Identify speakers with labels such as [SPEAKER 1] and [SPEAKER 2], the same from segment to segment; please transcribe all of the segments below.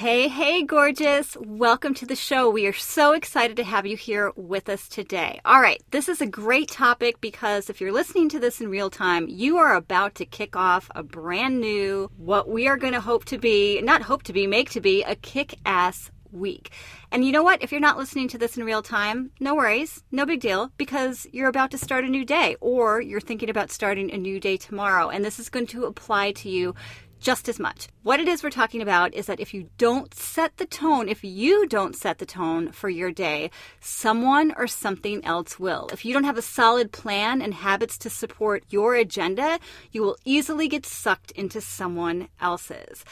[SPEAKER 1] Hey, hey, gorgeous. Welcome to the show. We are so excited to have you here with us today. All right, this is a great topic because if you're listening to this in real time, you are about to kick off a brand new, what we are going to hope to be, not hope to be, make to be, a kick ass week. And you know what? If you're not listening to this in real time, no worries, no big deal, because you're about to start a new day or you're thinking about starting a new day tomorrow. And this is going to apply to you just as much. What it is we're talking about is that if you don't set the tone, if you don't set the tone for your day, someone or something else will. If you don't have a solid plan and habits to support your agenda, you will easily get sucked into someone else's.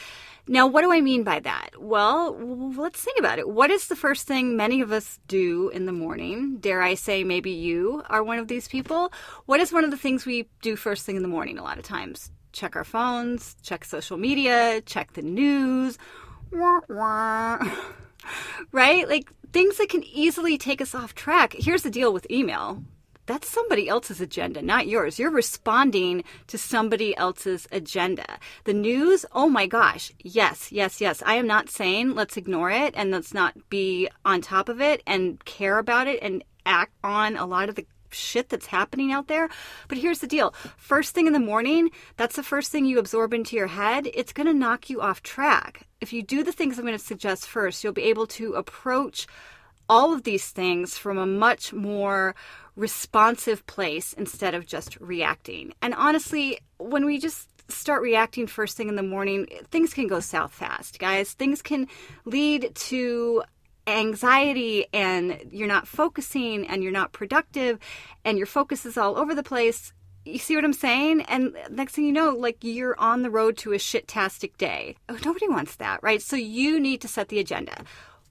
[SPEAKER 1] Now, what do I mean by that? Well, let's think about it. What is the first thing many of us do in the morning? Dare I say, maybe you are one of these people? What is one of the things we do first thing in the morning a lot of times? Check our phones, check social media, check the news. right? Like things that can easily take us off track. Here's the deal with email that's somebody else's agenda, not yours. You're responding to somebody else's agenda. The news, oh my gosh, yes, yes, yes. I am not saying let's ignore it and let's not be on top of it and care about it and act on a lot of the shit that's happening out there. But here's the deal first thing in the morning, that's the first thing you absorb into your head. It's going to knock you off track. If you do the things I'm going to suggest first, you'll be able to approach all of these things from a much more responsive place instead of just reacting. And honestly, when we just start reacting first thing in the morning, things can go south fast, guys. Things can lead to anxiety and you're not focusing and you're not productive and your focus is all over the place you see what I'm saying? And next thing you know, like you're on the road to a shit-tastic day. Oh, nobody wants that, right? So you need to set the agenda.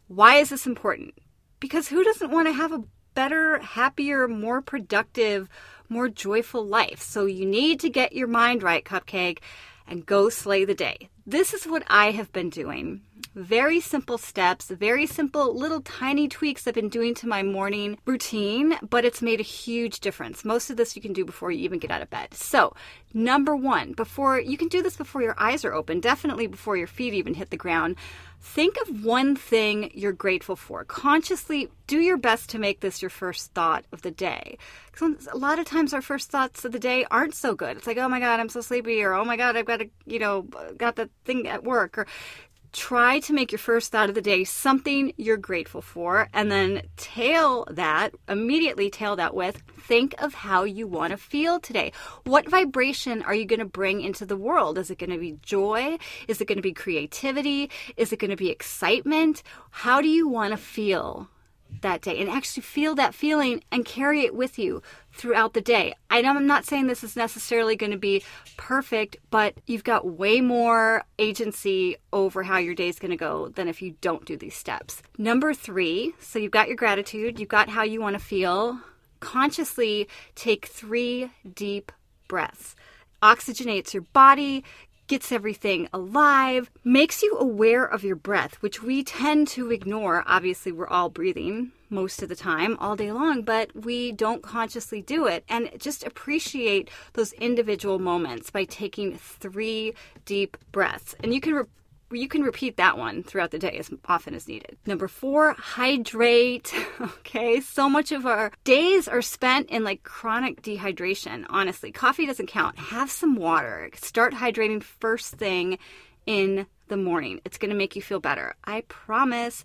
[SPEAKER 1] Why is this important? Because who doesn't want to have a better, happier, more productive, more joyful life? So you need to get your mind right, Cupcake, and go slay the day. This is what I have been doing very simple steps, very simple little tiny tweaks I've been doing to my morning routine, but it's made a huge difference. Most of this you can do before you even get out of bed. So, number one, before you can do this before your eyes are open, definitely before your feet even hit the ground. Think of one thing you're grateful for. Consciously do your best to make this your first thought of the day. Because a lot of times our first thoughts of the day aren't so good. It's like, oh my God, I'm so sleepy, or oh my God, I've got to, you know, got the thing at work, or try to make your first thought of the day something you're grateful for and then tail that immediately tail that with think of how you want to feel today. What vibration are you going to bring into the world? Is it going to be joy? Is it going to be creativity? Is it going to be excitement? How do you want to feel that day and actually feel that feeling and carry it with you throughout the day. I know I'm not saying this is necessarily going to be perfect, but you've got way more agency over how your day is going to go than if you don't do these steps. Number three, so you've got your gratitude, you've got how you want to feel. Consciously take three deep breaths oxygenates your body, gets everything alive, makes you aware of your breath, which we tend to ignore. Obviously, we're all breathing most of the time, all day long, but we don't consciously do it. And just appreciate those individual moments by taking three deep breaths. And you can re- you can repeat that one throughout the day as often as needed. Number four, hydrate. Okay, so much of our days are spent in like chronic dehydration. Honestly, coffee doesn't count. Have some water. Start hydrating first thing in the morning. It's going to make you feel better. I promise.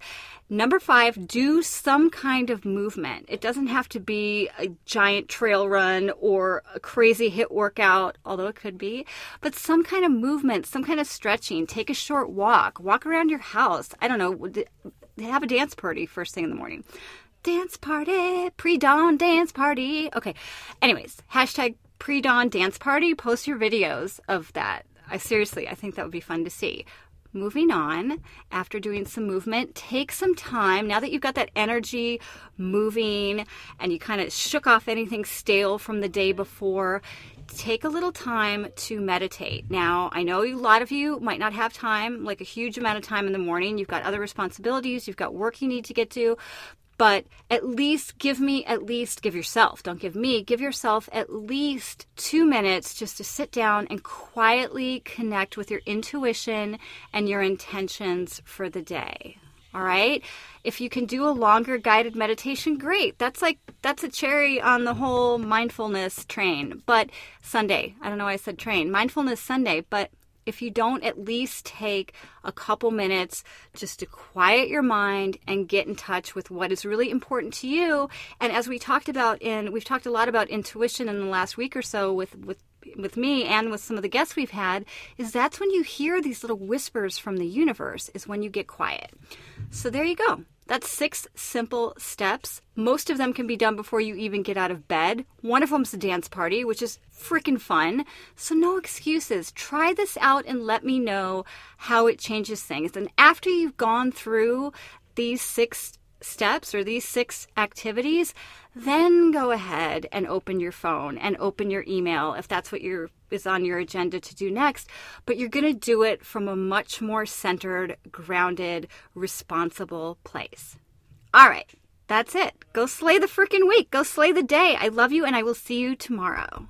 [SPEAKER 1] Number five, do some kind of movement. It doesn't have to be a giant trail run or a crazy HIIT workout, although it could be, but some kind of movement, some kind of stretching. Take a short walk, walk around your house. I don't know, have a dance party first thing in the morning. Dance party, pre dawn dance party. Okay. Anyways, hashtag pre dawn dance party. Post your videos of that. I seriously, I think that would be fun to see. Moving on, after doing some movement, take some time now that you've got that energy moving and you kind of shook off anything stale from the day before. Take a little time to meditate. Now, I know a lot of you might not have time, like a huge amount of time in the morning. You've got other responsibilities, you've got work you need to get to, but at least give me at least give yourself. Don't give me give yourself at least two minutes just to sit down and quietly connect with your intuition and your intentions for the day. All right? If you can do a longer guided meditation great. That's like that's a cherry on the whole mindfulness train. But sundae i don't know why i said train. Mindfulness sundae but if you don't at least take a couple minutes just to quiet your mind and get in touch with what is really important to you. And as we talked about in we've talked a lot about intuition in the last week or so with with with me and with some of the guests we've had is that's when you hear these little whispers from the universe is when you get quiet. So there you go that's six simple steps. Most of them can be done before you even get out of bed. One of them's a dance party, which is freaking fun. So, no excuses. Try this out and let me know how it changes things. And after you've gone through these six steps or these six activities, then go ahead and open your phone and open your email if that's what you're is on your agenda to do next, but you're going to do it from a much more centered, grounded, responsible place. All right, that's it. Go slay the freaking week. Go slay the day. I love you, and I will see you tomorrow.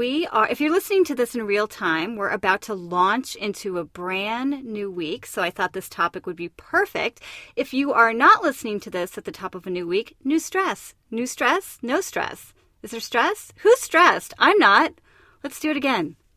[SPEAKER 1] We are, if you're listening to this in real time, we're about to launch into a brand new week. So I thought this topic would be perfect. If you are not listening to this at the top of a new week, new stress. New stress? No stress. Is there stress? Who's stressed? I'm not. Let's do it again.